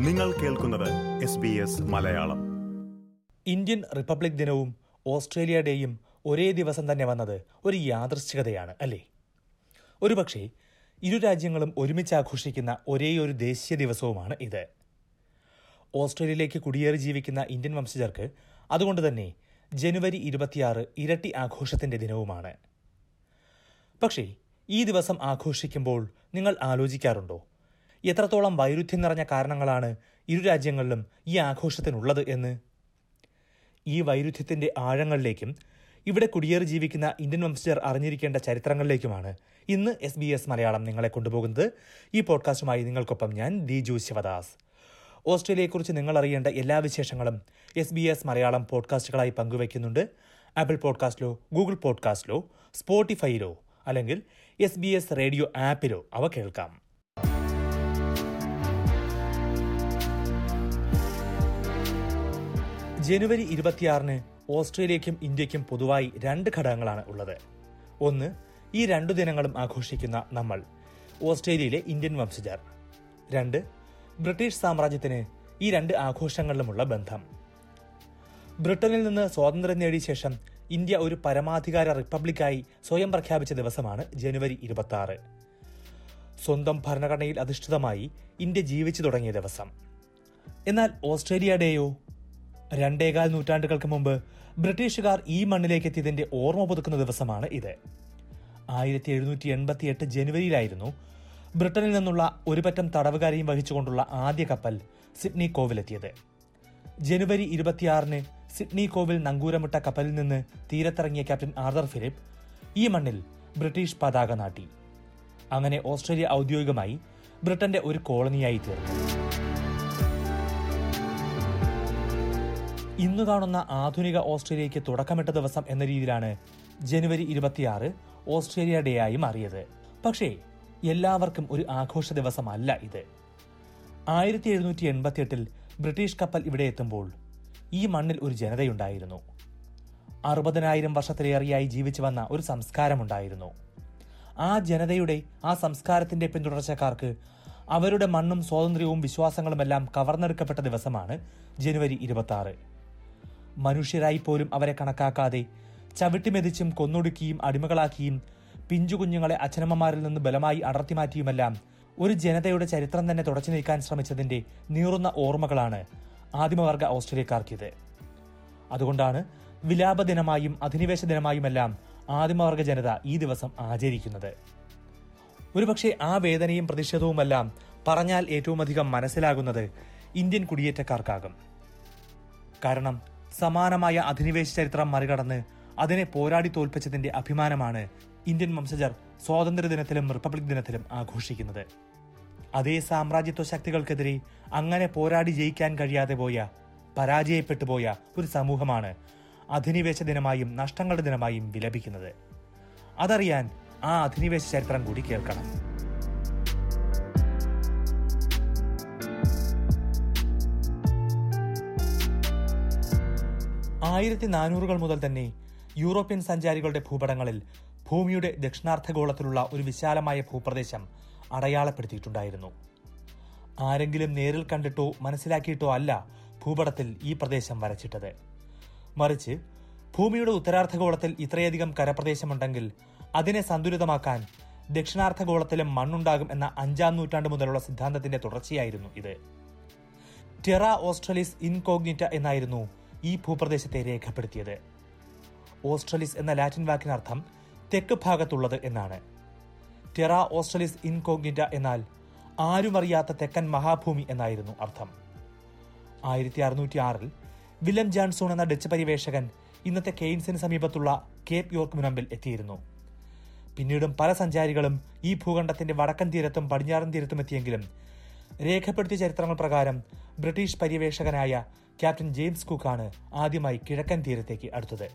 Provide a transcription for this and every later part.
നിങ്ങൾ കേൾക്കുന്നത് S B S Malayalam. Indian republic ദിനവും ഓസ്ട്രേലിയ ഡേയും ഒരേ ദിവസം തന്നെ വന്നത് ഒരു യാദൃശ്ചികതയാണ് അല്ലേ? ഒരുപക്ഷെ ഇരു രാജ്യങ്ങളും ഒരുമിച്ച് ആഘോഷിക്കുന്ന ഒരേയൊരു ദേശീയ ദിവസവുമാണ് ഇത്. ഓസ്ട്രേലിയയിലേക്ക് കുടിയേറി ജീവിക്കുന്ന ഇന്ത്യൻ വംശജർക്ക് അതുകൊണ്ട് തന്നെ ജനുവരി ഇരുപത്തിയാറ് ഇരട്ടി ആഘോഷത്തിന്റെ ദിനവുമാണ്. പക്ഷേ ഈ ദിവസം ആഘോഷിക്കുമ്പോൾ നിങ്ങൾ ആലോചിക്കാറുണ്ടോ? എത്രത്തോളം വൈരുദ്ധ്യം നിറഞ്ഞ കാരണങ്ങളാണ് ഇരു രാജ്യങ്ങളിലും ഈ ആഘോഷത്തിനുള്ളത് എന്ന്? ഈ വൈരുദ്ധ്യത്തിന്റെ ആഴങ്ങളിലേക്കും ഇവിടെ കുടിയേറി ജീവിക്കുന്ന ഇന്ത്യൻ വംശജർ അറിഞ്ഞിരിക്കേണ്ട ചരിത്രങ്ങളിലേക്കുമാണ് ഇന്ന് എസ് ബി എസ് മലയാളം നിങ്ങളെ കൊണ്ടുപോകുന്നത്. ഈ പോഡ്കാസ്റ്റുമായി നിങ്ങൾക്കൊപ്പം ഞാൻ ദിജു ശിവദാസ്. ഓസ്ട്രേലിയയെക്കുറിച്ച് നിങ്ങൾ അറിയേണ്ട എല്ലാ വിശേഷങ്ങളും എസ് ബി എസ് മലയാളം പോഡ്കാസ്റ്റുകളായി പങ്കുവയ്ക്കുന്നുണ്ട്. ആപ്പിൾ പോഡ്കാസ്റ്റിലോ ഗൂഗിൾ പോഡ്കാസ്റ്റിലോ സ്പോട്ടിഫൈയിലോ അല്ലെങ്കിൽ എസ് ബി എസ് റേഡിയോ ആപ്പിലോ അവ കേൾക്കാം. ജനുവരി ഇരുപത്തിയാറിന് ഓസ്ട്രേലിയയ്ക്കും ഇന്ത്യക്കും പൊതുവായി രണ്ട് ഘടകങ്ങളാണ് ഉള്ളത്. ഒന്ന് ഈ രണ്ടു ദിനങ്ങളും ആഘോഷിക്കുന്ന നമ്മൾ ഓസ്ട്രേലിയയിലെ ഇന്ത്യൻ വംശജർ. രണ്ട് ബ്രിട്ടീഷ് സാമ്രാജ്യത്തിന് ഈ രണ്ട് ആഘോഷങ്ങളിലുമുള്ള ബന്ധം. ബ്രിട്ടനിൽ നിന്ന് സ്വാതന്ത്ര്യം നേടിയ ശേഷം ഇന്ത്യ ഒരു പരമാധികാര റിപ്പബ്ലിക്കായി സ്വയം പ്രഖ്യാപിച്ച ദിവസമാണ് ജനുവരി ഇരുപത്തി സ്വന്തം ഭരണഘടനയിൽ അധിഷ്ഠിതമായി ഇന്ത്യ ജീവിച്ചു തുടങ്ങിയ ദിവസം. എന്നാൽ ഓസ്ട്രേലിയ ഡേയോ രണ്ടേകാൽ നൂറ്റാണ്ടുകൾക്ക് മുമ്പ് ബ്രിട്ടീഷുകാർ ഈ മണ്ണിലേക്ക് എത്തിയതിന്റെ ഓർമ്മ പുതുക്കുന്ന ദിവസമാണ് ഇത്. ആയിരത്തി എഴുന്നൂറ്റി എൺപത്തി എട്ട് ജനുവരിയിലായിരുന്നു ബ്രിട്ടനിൽ നിന്നുള്ള ഒരു പറ്റം തടവുകാരെയും വഹിച്ചുകൊണ്ടുള്ള ആദ്യ കപ്പൽ സിഡ്നി കോവിലെത്തിയത്. ജനുവരി ഇരുപത്തിയാറിന് സിഡ്നി കോവിൽ നങ്കൂരമിട്ട കപ്പലിൽ നിന്ന് തീരത്തിറങ്ങിയ ക്യാപ്റ്റൻ ആർദർ ഫിലിപ്പ് ഈ മണ്ണിൽ ബ്രിട്ടീഷ് പതാക നാട്ടി. അങ്ങനെ ഓസ്ട്രേലിയ ഔദ്യോഗികമായി ബ്രിട്ടന്റെ ഒരു കോളനിയായി തീർന്നു. ഇന്ന് കാണുന്ന ആധുനിക ഓസ്ട്രേലിയയ്ക്ക് തുടക്കമിട്ട ദിവസം എന്ന രീതിയിലാണ് ജനുവരി ഇരുപത്തിയാറ് ഓസ്ട്രേലിയ ഡേ ആയി മാറിയത്. പക്ഷേ എല്ലാവർക്കും ഒരു ആഘോഷ ദിവസമല്ല ഇത്. ആയിരത്തി എഴുന്നൂറ്റി എൺപത്തിയെട്ടിൽ ബ്രിട്ടീഷ് കപ്പൽ ഇവിടെ എത്തുമ്പോൾ ഈ മണ്ണിൽ ഒരു ജനതയുണ്ടായിരുന്നു. അറുപതിനായിരം വർഷത്തിലേറെയായി ജീവിച്ചു വന്ന ഒരു സംസ്കാരമുണ്ടായിരുന്നു. ആ ജനതയുടെ ആ സംസ്കാരത്തിന്റെ പിന്തുടർച്ചക്കാർക്ക് അവരുടെ മണ്ണും സ്വാതന്ത്ര്യവും വിശ്വാസങ്ങളുമെല്ലാം കവർന്നെടുക്കപ്പെട്ട ദിവസമാണ് ജനുവരി ഇരുപത്തി മനുഷ്യരായി പോലും അവരെ കണക്കാക്കാതെ ചവിട്ടിമെതിച്ചും കൊന്നൊടുക്കിയും അടിമകളാക്കിയും പിഞ്ചു കുഞ്ഞുങ്ങളെ അച്ഛനമ്മമാരിൽ നിന്ന് ബലമായി അടർത്തിമാറ്റിയുമെല്ലാം ഒരു ജനതയുടെ ചരിത്രം തന്നെ തുടച്ചു നീക്കാൻ ശ്രമിച്ചതിന്റെ നീറുന്ന ഓർമ്മകളാണ് ആദിമവർഗ ഓസ്ട്രേലിയക്കാർക്കിത്. അതുകൊണ്ടാണ് വിലാപ ദിനമായും അധിനിവേശ ദിനമായുമെല്ലാം ആദിമവർഗ ജനത ഈ ദിവസം ആചരിക്കുന്നത്. ഒരുപക്ഷെ ആ വേദനയും പ്രതിഷേധവുമെല്ലാം പറഞ്ഞാൽ ഏറ്റവുമധികം മനസ്സിലാകുന്നത് ഇന്ത്യൻ കുടിയേറ്റക്കാർക്കാകും. കാരണം സമാനമായ അധിനിവേശ ചരിത്രം മറികടന്ന് അതിനെ പോരാടി തോൽപ്പിച്ചതിന്റെ അഭിമാനമാണ് ഇന്ത്യൻ വംശജർ സ്വാതന്ത്ര്യ ദിനത്തിലും റിപ്പബ്ലിക് ദിനത്തിലും ആഘോഷിക്കുന്നത്. അതേ സാമ്രാജ്യത്വ ശക്തികൾക്കെതിരെ അങ്ങനെ പോരാടി ജയിക്കാൻ കഴിയാതെ പോയ പരാജയപ്പെട്ടു പോയ ഒരു സമൂഹമാണ് അധിനിവേശ ദിനമായും നഷ്ടങ്ങളുടെ ദിനമായും വിലപിക്കുന്നത്. അതറിയാൻ ആ അധിനിവേശ ചരിത്രം കൂടി കേൾക്കണം. ആയിരത്തി നാനൂറുകൾ മുതൽ തന്നെ യൂറോപ്യൻ സഞ്ചാരികളുടെ ഭൂപടങ്ങളിൽ ഭൂമിയുടെ ദക്ഷിണാർദ്ധഗോളത്തിലുള്ള ഒരു വിശാലമായ ഭൂപ്രദേശം അടയാളപ്പെടുത്തിയിട്ടുണ്ടായിരുന്നു. ആരെങ്കിലും നേരിൽ കണ്ടിട്ടോ മനസ്സിലാക്കിയിട്ടോ അല്ല ഭൂപടത്തിൽ ഈ പ്രദേശം വരച്ചിട്ടത്. മറിച്ച് ഭൂമിയുടെ ഉത്തരാർദ്ധഗോളത്തിൽ ഇത്രയധികം കരപ്രദേശമുണ്ടെങ്കിൽ അതിനെ സന്തുലിതമാക്കാൻ ദക്ഷിണാർത്ഥഗോളത്തിലും മണ്ണുണ്ടാകും എന്ന അഞ്ചാം നൂറ്റാണ്ട് മുതലുള്ള സിദ്ധാന്തത്തിന്റെ തുടർച്ചയായിരുന്നു ഇത്. ടെറ ഓസ്ട്രലിസ് ഇൻകോഗ്നിറ്റ എന്നായിരുന്നു ഈ ഭൂപ്രദേശത്തെ രേഖപ്പെടുത്തിയത്. ഓസ്ട്രലിസ് എന്ന ലാറ്റിൻ വാക്കിനർത്ഥം തെക്ക് ഭാഗത്തുള്ളത് എന്നാണ്. ടെറ ഓസ്ട്രലിസ് ഇൻകോഗ്നിറ്റ എന്നാൽ ആരും അറിയാത്ത തെക്കൻ മഹാഭൂമി എന്നായിരുന്നു അർത്ഥം. ആയിരത്തി അറുന്നൂറ്റി ആറിൽ വില്യം ജാൻസോൺ എന്ന ഡച്ച് പര്യവേഷകൻ ഇന്നത്തെ കെയ്ൻസിന് സമീപത്തുള്ള കേപ് യോർക്ക് മുനമ്പിൽ എത്തിയിരുന്നു. പിന്നീടും പല സഞ്ചാരികളും ഈ ഭൂഖണ്ഡത്തിന്റെ വടക്കൻ തീരത്തും പടിഞ്ഞാറൻ തീരത്തും എത്തിയെങ്കിലും രേഖപ്പെടുത്തിയ ചരിത്രങ്ങൾ പ്രകാരം ബ്രിട്ടീഷ് പര്യവേഷകനായ ക്യാപ്റ്റൻ ജെയിംസ് കുക്കാണ് ആദ്യമായി കിഴക്കൻ തീരത്തേക്ക് അടുത്തത്.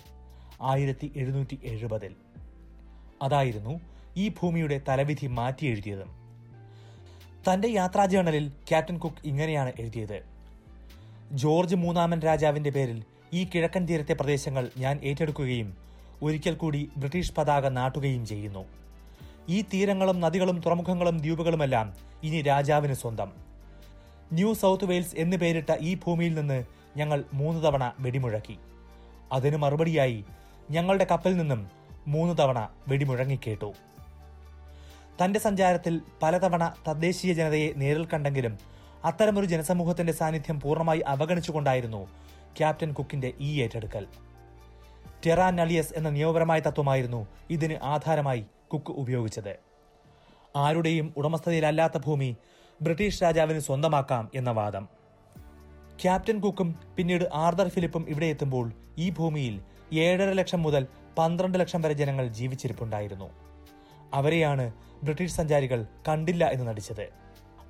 ആയിരത്തി എഴുന്നൂറ്റി എഴുപതിൽ അതായിരുന്നു ഈ ഭൂമിയുടെ തലവിധി മാറ്റി എഴുതിയതും. തന്റെ യാത്രാ ജേണലിൽ ക്യാപ്റ്റൻ കുക്ക് ഇങ്ങനെയാണ് എഴുതിയത്. ജോർജ് മൂന്നാമൻ രാജാവിന്റെ പേരിൽ ഈ കിഴക്കൻ തീരത്തെ പ്രദേശങ്ങൾ ഞാൻ ഏറ്റെടുക്കുകയും ഒരിക്കൽ കൂടി ബ്രിട്ടീഷ് പതാക നാട്ടുകയും ചെയ്യുന്നു. ഈ തീരങ്ങളും നദികളും തുറമുഖങ്ങളും ദ്വീപുകളുമെല്ലാം ഇനി രാജാവിന് സ്വന്തം. ന്യൂ സൗത്ത് വെയിൽസ് എന്ന് പേരിട്ട ഈ ഭൂമിയിൽ നിന്ന് ഞങ്ങൾ മൂന്ന് തവണ വെടിമുഴക്കി. അതിന് മറുപടിയായി ഞങ്ങളുടെ കപ്പൽ നിന്നും മൂന്ന് തവണ വെടിമുഴങ്ങിക്കേട്ടു തന്റെ സഞ്ചാരത്തിൽ പലതവണ തദ്ദേശീയ ജനതയെ നേരിൽ കണ്ടെങ്കിലും അത്തരമൊരു ജനസമൂഹത്തിന്റെ സാന്നിധ്യം പൂർണമായി അവഗണിച്ചുകൊണ്ടായിരുന്നു ക്യാപ്റ്റൻ കുക്കിന്റെ ഈ ഏറ്റെടുക്കൽ. ടെറാ നളിയസ് എന്ന നിയമപരമായ തത്വമായിരുന്നു ഇതിന് ആധാരമായി കുക്ക് ഉപയോഗിച്ചത്. ആരുടെയും ഉടമസ്ഥതയിലല്ലാത്ത ഭൂമി ബ്രിട്ടീഷ് രാജാവിന് സ്വന്തമാക്കാം എന്ന വാദം. ക്യാപ്റ്റൻ കുക്കും പിന്നീട് ആർദർ ഫിലിപ്പും ഇവിടെ എത്തുമ്പോൾ ഈ ഭൂമിയിൽ ഏഴര ലക്ഷം മുതൽ പന്ത്രണ്ട് ലക്ഷം വരെ ജനങ്ങൾ ജീവിച്ചിരിപ്പുണ്ടായിരുന്നു. അവരെയാണ് ബ്രിട്ടീഷ് സഞ്ചാരികൾ കണ്ടില്ല എന്ന് നടിച്ചത്.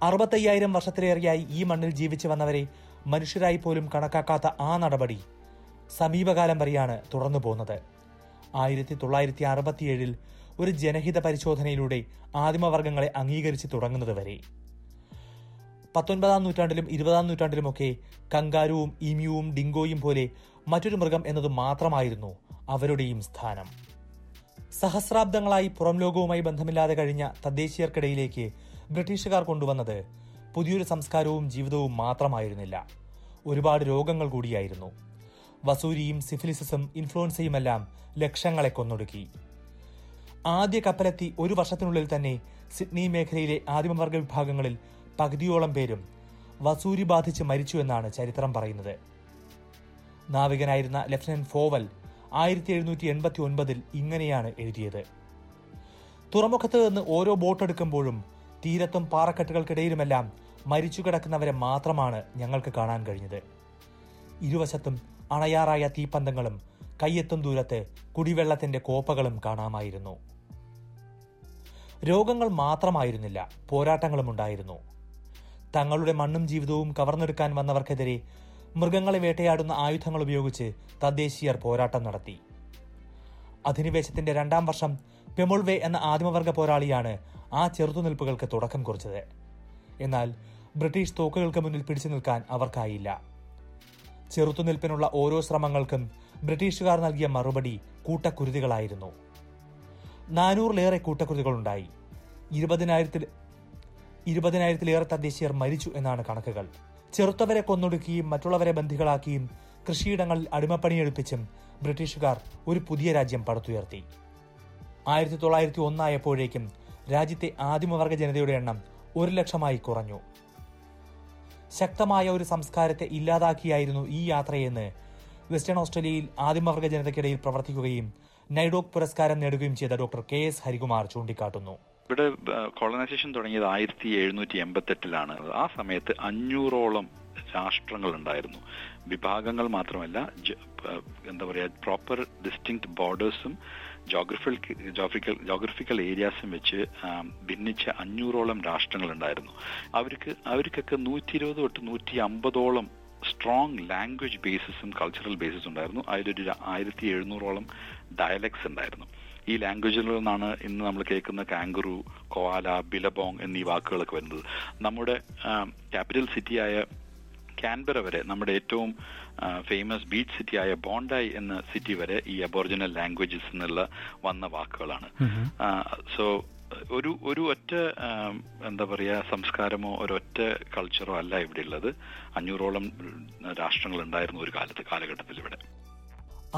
അറുപത്തയ്യായിരം വർഷത്തിലേറെയായി ഈ മണ്ണിൽ ജീവിച്ചു വന്നവരെ മനുഷ്യരായി പോലും കണക്കാക്കാത്ത ആ നടപടി സമീപകാലം വരെയാണ് തുടർന്നു പോകുന്നത്. ആയിരത്തി തൊള്ളായിരത്തി അറുപത്തിയേഴിൽ ഒരു ജനഹിത പരിശോധനയിലൂടെ ആദിമവർഗങ്ങളെ അംഗീകരിച്ച് തുടങ്ങുന്നത് വരെ. പത്തൊൻപതാം നൂറ്റാണ്ടിലും ഇരുപതാം നൂറ്റാണ്ടിലുമൊക്കെ കങ്കാരുവും ഇമിയുവും ഡിങ്കോയും പോലെ മറ്റൊരു മൃഗം എന്നത് മാത്രമായിരുന്നു അവരുടെയും സ്ഥാനം. സഹസ്രാബ്ദങ്ങളായി പുറം ലോകവുമായി ബന്ധമില്ലാതെ കഴിഞ്ഞ തദ്ദേശീയർക്കിടയിലേക്ക് ബ്രിട്ടീഷുകാർ കൊണ്ടുവന്നത് പുതിയൊരു സംസ്കാരവും ജീവിതവും മാത്രമായിരുന്നില്ല. ഒരുപാട് രോഗങ്ങൾ കൂടിയായിരുന്നു. വസൂരിയും സിഫിലിസിസും ഇൻഫ്ലുവൻസയുമെല്ലാം ലക്ഷങ്ങളെ കൊന്നൊടുക്കി. ആദ്യ കപ്പലെത്തി ഒരു വർഷത്തിനുള്ളിൽ തന്നെ സിഡ്നി മേഖലയിലെ ആദിമവർഗ വിഭാഗങ്ങളിൽ പകുതിയോളം പേരും വസൂരി ബാധിച്ച് മരിച്ചു എന്നാണ് ചരിത്രം പറയുന്നത്. നാവികനായിരുന്ന ലഫ്റ്റനന്റ് ഫോവൽ ആയിരത്തി എഴുന്നൂറ്റി എൺപത്തി ഒൻപതിൽ ഇങ്ങനെയാണ് എഴുതിയത്. തുറമുഖത്ത് നിന്ന് ഓരോ ബോട്ടെടുക്കുമ്പോഴും തീരത്തും പാറക്കെട്ടുകൾക്കിടയിലുമെല്ലാം മരിച്ചു കിടക്കുന്നവരെ മാത്രമാണ് ഞങ്ങൾക്ക് കാണാൻ കഴിഞ്ഞത്. ഇരുവശത്തും അണയാറായ തീപ്പന്തങ്ങളും കയ്യെത്തും ദൂരത്ത് കുടിവെള്ളത്തിന്റെ കോപ്പകളും കാണാമായിരുന്നു. രോഗങ്ങൾ മാത്രമായിരുന്നില്ല പോരാട്ടങ്ങളും ഉണ്ടായിരുന്നു തങ്ങളുടെ മണ്ണും ജീവിതവും കവർന്നെടുക്കാൻ വന്നവർക്കെതിരെ മൃഗങ്ങളെ വേട്ടയാടുന്ന ആയുധങ്ങൾ ഉപയോഗിച്ച് തദ്ദേശീയർ പോരാട്ടം നടത്തി. അധിനിവേശത്തിന്റെ രണ്ടാം വർഷം പെമുൾവേ എന്ന ആദിമവർഗ പോരാളിയാണ് ആ ചെറുത്തുനിൽപ്പുകൾക്ക് തുടക്കം കുറിച്ചത്. എന്നാൽ ബ്രിട്ടീഷ് തോക്കുകൾക്ക് മുന്നിൽ പിടിച്ചു നിൽക്കാൻ അവർക്കായില്ല. ചെറുത്തുനിൽപ്പിനുള്ള ഓരോ ശ്രമങ്ങൾക്കും ബ്രിട്ടീഷുകാർ നൽകിയ മറുപടി കൂട്ടക്കുരുതികളായിരുന്നു. നാനൂറിലേറെ കൂട്ടക്കുരുതികളുണ്ടായി. ഇരുപതിനായിരത്തിൽ ഇരുപതിനായിരത്തിലേറെ തദ്ദേശീയർ മരിച്ചു എന്നാണ് കണക്കുകൾ. ചെറുത്തവരെ കൊന്നൊടുക്കിയും മറ്റുള്ളവരെ ബന്ധികളാക്കിയും കൃഷിയിടങ്ങളിൽ അടിമപ്പണിയെടുപ്പിച്ചും ബ്രിട്ടീഷുകാർ ഒരു പുതിയ രാജ്യം പടുത്തുയർത്തി. ആയിരത്തി തൊള്ളായിരത്തി ഒന്നായപ്പോഴേക്കും രാജ്യത്തെ ആദിമവർഗ ജനതയുടെ എണ്ണം ഒരു ലക്ഷമായി കുറഞ്ഞു. ശക്തമായ ഒരു സംസ്കാരത്തെ ഇല്ലാതാക്കിയായിരുന്നു ഈ യാത്രയെന്ന് വെസ്റ്റേൺ ഓസ്ട്രേലിയയിൽ ആദിമവർഗ ജനതയ്ക്കിടയിൽ പ്രവർത്തിക്കുകയും നൈഡോക് പുരസ്കാരം നേടുകയും ചെയ്ത ഡോക്ടർ കെ എസ് ഹരികുമാർ ചൂണ്ടിക്കാട്ടുന്നു. ഇവിടെ കോളനൈസേഷൻ തുടങ്ങിയത് ആയിരത്തി എഴുന്നൂറ്റി എൺപത്തെട്ടിലാണ് ആ സമയത്ത് അഞ്ഞൂറോളം രാഷ്ട്രങ്ങൾ ഉണ്ടായിരുന്നു വിഭാഗങ്ങൾ മാത്രമല്ല എന്താ പറയുക പ്രോപ്പർ ഡിസ്റ്റിങ്ക്ട് ബോർഡേഴ്സും ജോഗ്രഫിക്കൽ ജോഗ്രഫിക്കൽ ജോഗ്രഫിക്കൽ ഏരിയാസും വെച്ച് ഭിന്നിച്ച അഞ്ഞൂറോളം രാഷ്ട്രങ്ങൾ ഉണ്ടായിരുന്നു അവർക്ക് അവർക്കൊക്കെ നൂറ്റി ഇരുപത് തൊട്ട് നൂറ്റി അമ്പതോളം സ്ട്രോങ് ലാംഗ്വേജ് ബേസിസും കൾച്ചറൽ ബേസിസും ഉണ്ടായിരുന്നു. അതിലൊരു ആയിരത്തി എഴുന്നൂറോളം ഡയലക്ട്സ് ഉണ്ടായിരുന്നു. ഈ ലാംഗ്വേജിൽ നിന്നാണ് ഇന്ന് നമ്മൾ കേൾക്കുന്ന കാങ്കറു കോവാല ബിലബോങ് എന്നീ വാക്കുകളൊക്കെ വരുന്നത്. നമ്മുടെ ക്യാപിറ്റൽ സിറ്റിയായ കാൻബറ വരെ നമ്മുടെ ഏറ്റവും ഫേമസ് ബീച്ച് സിറ്റിയായ ബോണ്ടായി എന്ന സിറ്റി വരെ ഈ അബോറിജിനൽ ലാംഗ്വേജസ് എന്നുള്ള വന്ന വാക്കുകളാണ്. സോ ഒരു ഒരു ഒറ്റ എന്താ പറയുക സംസ്കാരമോ ഒരൊറ്റ കൾച്ചറോ അല്ല ഇവിടെ ഉള്ളത് അഞ്ഞൂറോളം രാഷ്ട്രങ്ങൾ ഉണ്ടായിരുന്നു ഒരു കാലത്ത് കാലഘട്ടത്തിൽ ഇവിടെ.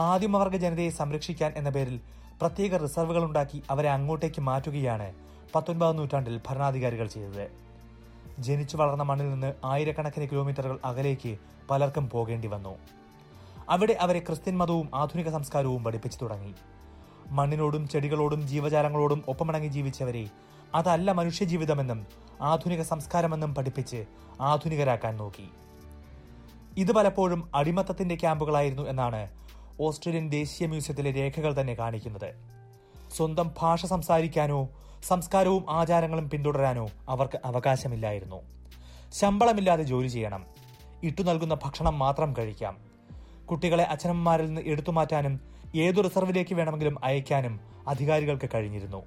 ആദിമവർഗ ജനതയെ സംരക്ഷിക്കാൻ എന്ന പേരിൽ പ്രത്യേക റിസർവുകൾ ഉണ്ടാക്കി അവരെ അങ്ങോട്ടേക്ക് മാറ്റുകയാണ് പത്തൊൻപതാം നൂറ്റാണ്ടിൽ ഭരണാധികാരികൾ ചെയ്തത്. ജനിച്ചു വളർന്ന മണ്ണിൽ നിന്ന് ആയിരക്കണക്കിന് കിലോമീറ്ററുകൾ അകലേക്ക് പലർക്കും പോകേണ്ടി വന്നു. അവിടെ അവരെ ക്രിസ്ത്യൻ മതവും ആധുനിക സംസ്കാരവും പഠിപ്പിച്ചു തുടങ്ങി. മണ്ണിനോടും ചെടികളോടും ജീവജാലങ്ങളോടും ഒപ്പമടങ്ങി ജീവിച്ചവരെ അതല്ല മനുഷ്യജീവിതമെന്നും ആധുനിക സംസ്കാരമെന്നും പഠിപ്പിച്ച് ആധുനികരാക്കാൻ നോക്കി. ഇത് പലപ്പോഴും അടിമത്തത്തിന്റെ ക്യാമ്പുകളായിരുന്നു എന്നാണ് ഓസ്ട്രേലിയൻ ദേശീയ മ്യൂസിയത്തിലെ രേഖകൾ തന്നെ കാണിക്കുന്നത്. സ്വന്തം ഭാഷ സംസാരിക്കാനോ സംസ്കാരവും ആചാരങ്ങളും പിന്തുടരാനോ അവർക്ക് അവകാശമില്ലായിരുന്നു. ശമ്പളമില്ലാതെ ജോലി ചെയ്യണം. ഇട്ടു നൽകുന്ന ഭക്ഷണം മാത്രം കഴിക്കാം. കുട്ടികളെ അച്ഛനമ്മമാരിൽ നിന്ന് എടുത്തുമാറ്റാനും ഏതു റിസർവിലേക്ക് വേണമെങ്കിലും അയക്കാനും അധികാരികൾക്ക് കഴിഞ്ഞിരുന്നു.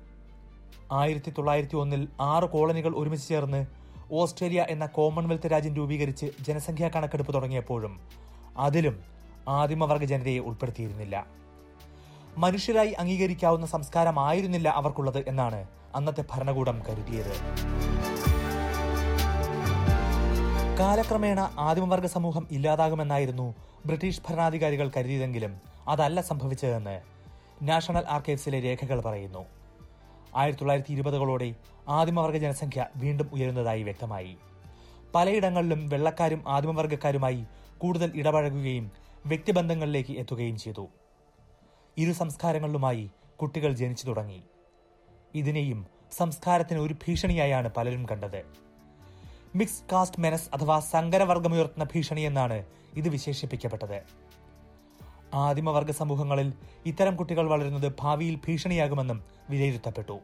ആയിരത്തി തൊള്ളായിരത്തി ഒന്നിൽ ആറ് കോളനികൾ ഒരുമിച്ച് ചേർന്ന് ഓസ്ട്രേലിയ എന്ന കോമൺവെൽത്ത് രാജ്യം രൂപീകരിച്ച് ജനസംഖ്യാ കണക്കെടുപ്പ് തുടങ്ങിയപ്പോഴും അതിലും ആദിമവർഗ ജനതയെ ഉൾപ്പെടുത്തിയിരുന്നില്ല. മനുഷ്യരായി അംഗീകരിക്കാവുന്ന സംസ്കാരമായിരുന്നില്ല അവർക്കുള്ളത് എന്നാണ് അന്നത്തെ ഭരണകൂടം കരുതിയത്. കാലക്രമേണ ആദിമവർഗ സമൂഹം ഇല്ലാതാകുമെന്നായിരുന്നു ബ്രിട്ടീഷ് ഭരണാധികാരികൾ കരുതിയതെങ്കിലും അതല്ല സംഭവിച്ചതെന്ന് നാഷണൽ ആർക്കൈവ്സിലെ രേഖകൾ പറയുന്നു. ആയിരത്തി തൊള്ളായിരത്തി ഇരുപതുകളോടെ ആദിമവർഗ ജനസംഖ്യ വീണ്ടും ഉയരുന്നതായി വ്യക്തമായി. പലയിടങ്ങളിലും വെള്ളക്കാരും ആദിമവർഗക്കാരുമായി കൂടുതൽ ഇടപഴകുകയും വ്യക്തിബന്ധങ്ങളിലേക്ക് എത്തുകയും ചെയ്തു. ഇരു സംസ്കാരങ്ങളിലുമായി കുട്ടികൾ ജനിച്ചു തുടങ്ങി. ഇതിനെയും സംസ്കാരത്തിന് ഒരു ഭീഷണിയായാണ് പലരും കണ്ടത്. മിക്സ് കാസ്റ്റ് മെനസ് അഥവാ സങ്കരവർഗമുയർത്തുന്ന ഭീഷണി എന്നാണ് ഇത് വിശേഷിപ്പിക്കപ്പെട്ടത്. ആദിമവർഗ സമൂഹങ്ങളിൽ ഇത്തരം കുട്ടികൾ വളരുന്നത് ഭാവിയിൽ ഭീഷണിയാകുമെന്നും വിലയിരുത്തപ്പെട്ടു.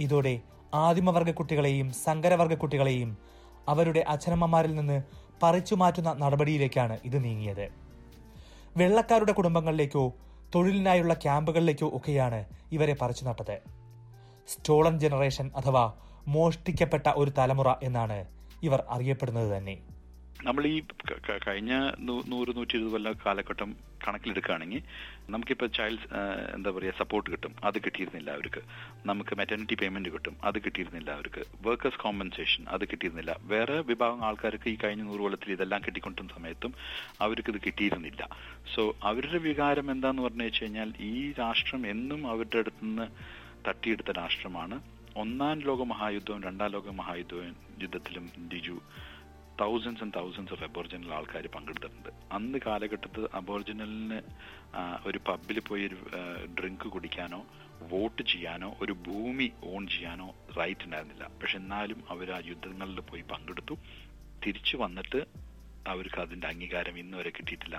ഇതോടെ ആദിമവർഗ കുട്ടികളെയും സങ്കരവർഗ കുട്ടികളെയും അവരുടെ അച്ഛനമ്മമാരിൽ നിന്ന് പറിച്ചു മാറ്റുന്ന നടപടിയിലേക്കാണ് ഇത് നീങ്ങിയത്. വെള്ളക്കാരുടെ കുടുംബങ്ങളിലേക്കോ തൊഴിലിനായുള്ള ക്യാമ്പുകളിലേക്കോ ഒക്കെയാണ് ഇവരെ പറിച്ചു നട്ടത്. സ്റ്റോളൻ ജനറേഷൻ അഥവാ മോഷ്ടിക്കപ്പെട്ട ഒരു തലമുറ എന്നാണ് ഇവർ അറിയപ്പെടുന്നത് തന്നെ. നമ്മൾ ഈ കഴിഞ്ഞ നൂറ് നൂറ്റി ഇരുപത് കൊല്ലം കാലഘട്ടം കണക്കിലെടുക്കുകയാണെങ്കിൽ നമുക്കിപ്പോൾ ചൈൽഡ് എന്താ പറയുക സപ്പോർട്ട് കിട്ടും. അത് കിട്ടിയിരുന്നില്ല അവർക്ക്. നമുക്ക് മെറ്റേണിറ്റി പേയ്മെന്റ് കിട്ടും. അത് കിട്ടിയിരുന്നില്ല അവർക്ക്. വർക്കേഴ്സ് കോമ്പൻസേഷൻ അത് കിട്ടിയിരുന്നില്ല. വേറെ വിഭാഗം ആൾക്കാർക്ക് ഈ കഴിഞ്ഞ നൂറ് കൊല്ലത്തിൽ ഇതെല്ലാം കിട്ടിക്കൊണ്ടിരുന്ന സമയത്തും അവർക്ക് ഇത് കിട്ടിയിരുന്നില്ല. സോ അവരുടെ വികാരം എന്താന്ന് പറഞ്ഞു വെച്ച് കഴിഞ്ഞാൽ ഈ രാഷ്ട്രം എന്നും അവരുടെ അടുത്ത് നിന്ന് തട്ടിയെടുത്ത രാഷ്ട്രമാണ്. ഒന്നാം ലോക മഹായുദ്ധവും രണ്ടാം ലോക മഹായുദ്ധവും യുദ്ധത്തിലും Diju thousands and thousands of aboriginal ആൾക്കാർ പങ്കെടുത്തിട്ടുണ്ട്. അന്ന് കാലഘട്ടത്തിൽ അബോർജിനലിന് ഒരു പബ്ബിൽ പോയി ഒരു ഡ്രിങ്ക് കുടിക്കാനോ വോട്ട് ചെയ്യാനോ ഒരു ഭൂമി ഓൺ ചെയ്യാനോ റൈറ്റ് ഉണ്ടായിരുന്നില്ല. പക്ഷെ എന്നാലും അവർ ആ യുദ്ധങ്ങളിൽ പോയി പങ്കെടുത്തു. തിരിച്ചു വന്നിട്ട് അവർക്ക് അതിന്റെ അംഗീകാരം ഇന്ന് വരെ കിട്ടിയിട്ടില്ല.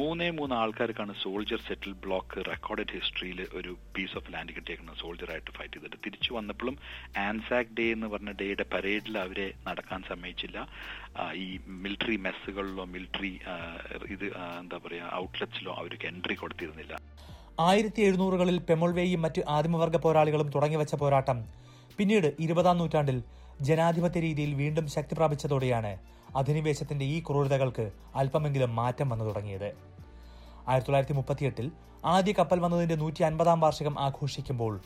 മൂന്നേ മൂന്ന് ആൾക്കാർക്കാണ് സോൾജർ സെറ്റിൽ ബ്ലോക്ക് റെക്കോർഡഡ് ഹിസ്റ്ററിയിൽ ഒരു പീസ് ഓഫ് ലാൻഡ് കിട്ടിയേക്കുന്നത്. സോൾജറായിട്ട് ഫൈറ്റ് ചെയ്തിട്ട്. തിരിച്ചു വന്നപ്പോഴും ആൻസാക് ഡേ എന്ന് പറഞ്ഞ ഡേയുടെ പരേഡിൽ അവരെ നടക്കാൻ സമ്മതിച്ചില്ല. ഈ മിലിറ്ററി മെസ്സുകളിലോ മിലിറ്ററി ഇത് എന്താ പറയാ ഔട്ട്ലെറ്റ്സിലോ അവർക്ക് എൻട്രി കൊടുത്തിരുന്നില്ല. ആയിരത്തി എഴുന്നൂറുകളിൽ പെമൊൾവേയും മറ്റ് ആദിമവർഗ പോരാളികളും തുടങ്ങിവെച്ച പോരാട്ടം. പിന്നീട് ഇരുപതാം നൂറ്റാണ്ടിൽ ജനാധിപത്യ രീതിയിൽ വീണ്ടും ശക്തി പ്രാപിച്ചതോടെയാണ് അധിനിവേശത്തിന്റെ ഈ ക്രൂരതകൾക്ക് അല്പമെങ്കിലും മാറ്റം വന്നു തുടങ്ങിയത്. ആയിരത്തി തൊള്ളായിരത്തി മുപ്പത്തിയെട്ടിൽ ആദ്യ കപ്പൽ വന്നതിന്റെ നൂറ്റി അൻപതാം വാർഷികം ആഘോഷിക്കുമ്പോൾ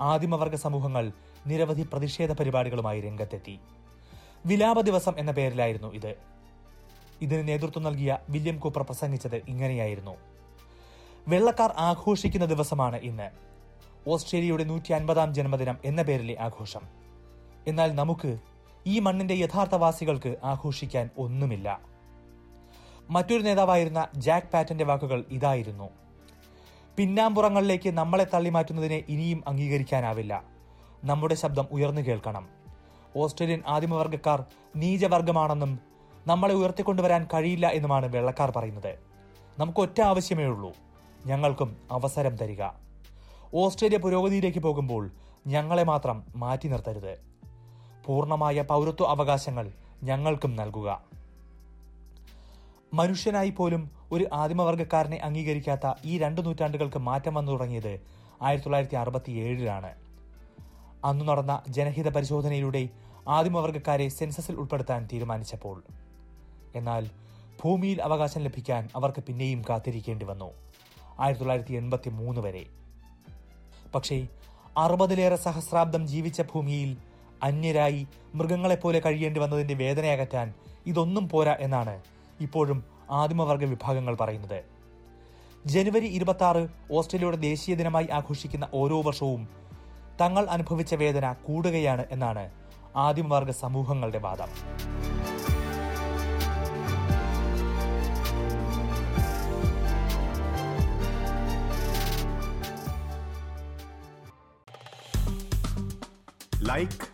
ആദിമവർഗ സമൂഹങ്ങൾ നിരവധി പ്രതിഷേധ പരിപാടികളുമായി രംഗത്തെത്തി. വിലാപ ദിവസം എന്ന പേരിലായിരുന്നു ഇത്. ഇതിന് നേതൃത്വം നൽകിയ വില്യം കൂപ്പർ പ്രസംഗിച്ചത് ഇങ്ങനെയായിരുന്നു. വെള്ളക്കാർ ആഘോഷിക്കുന്ന ദിവസമാണ് ഇന്ന്. ഓസ്ട്രേലിയയുടെ നൂറ്റി അൻപതാം ജന്മദിനം എന്ന പേരിലെ ആഘോഷം. എന്നാൽ നമുക്ക് ഈ മണ്ണിന്റെ യഥാർത്ഥവാസികൾക്ക് ആഘോഷിക്കാൻ ഒന്നുമില്ല. മറ്റൊരു നേതാവായിരുന്ന ജാക്ക് പാറ്റന്റെ വാക്കുകൾ ഇതായിരുന്നു. പിന്നാമ്പുറങ്ങളിലേക്ക് നമ്മളെ തള്ളിമാറ്റുന്നതിനെ ഇനിയും അംഗീകരിക്കാനാവില്ല. നമ്മുടെ ശബ്ദം ഉയർന്നു കേൾക്കണം. ഓസ്ട്രേലിയൻ ആദിമവർഗക്കാർ നീചവർഗമാണെന്നും നമ്മളെ ഉയർത്തിക്കൊണ്ടുവരാൻ കഴിയില്ല എന്നുമാണ് വെള്ളക്കാർ പറയുന്നത്. നമുക്ക് ഒറ്റ ആവശ്യമേ ഉള്ളൂ. ഞങ്ങൾക്കും അവസരം തരിക. ഓസ്ട്രേലിയ പുരോഗതിയിലേക്ക് പോകുമ്പോൾ ഞങ്ങളെ മാത്രം മാറ്റി നിർത്തരുത്. പൂർണമായ പൗരത്വ അവകാശങ്ങൾ ഞങ്ങൾക്കും നൽകുക. മനുഷ്യനായി പോലും ഒരു ആദിമവർഗക്കാരനെ അംഗീകരിക്കാത്ത ഈ രണ്ടു നൂറ്റാണ്ടുകൾക്ക് മാറ്റം വന്നു തുടങ്ങിയത് ആയിരത്തി തൊള്ളായിരത്തി അറുപത്തി ഏഴിലാണ് അന്നു നടന്ന ജനഹിത പരിശോധനയിലൂടെ ആദിമവർഗക്കാരെ സെൻസസിൽ ഉൾപ്പെടുത്താൻ തീരുമാനിച്ചപ്പോൾ. എന്നാൽ ഭൂമിയിൽ അവകാശം ലഭിക്കാൻ അവർക്ക് പിന്നെയും കാത്തിരിക്കേണ്ടി വന്നു ആയിരത്തി തൊള്ളായിരത്തി എൺപത്തി മൂന്ന് വരെ. പക്ഷേ അറുപതിലേറെ സഹസ്രാബ്ദം ജീവിച്ച ഭൂമിയിൽ അന്യരായി മൃഗങ്ങളെപ്പോലെ കഴിയേണ്ടി വന്നതിന്റെ വേദനയകറ്റാൻ ഇതൊന്നും പോരാ എന്നാണ് ഇപ്പോഴും ആദിമവർഗ വിഭാഗങ്ങൾ പറയുന്നത്. ജനുവരി ഇരുപത്തി ആറ് ഓസ്ട്രേലിയയുടെ ദേശീയ ദിനമായി ആഘോഷിക്കുന്ന ഓരോ വർഷവും തങ്ങൾ അനുഭവിച്ച വേദന കൂടുകയാണ് എന്നാണ് ആദിമവർഗ സമൂഹങ്ങളുടെ വാദം. Like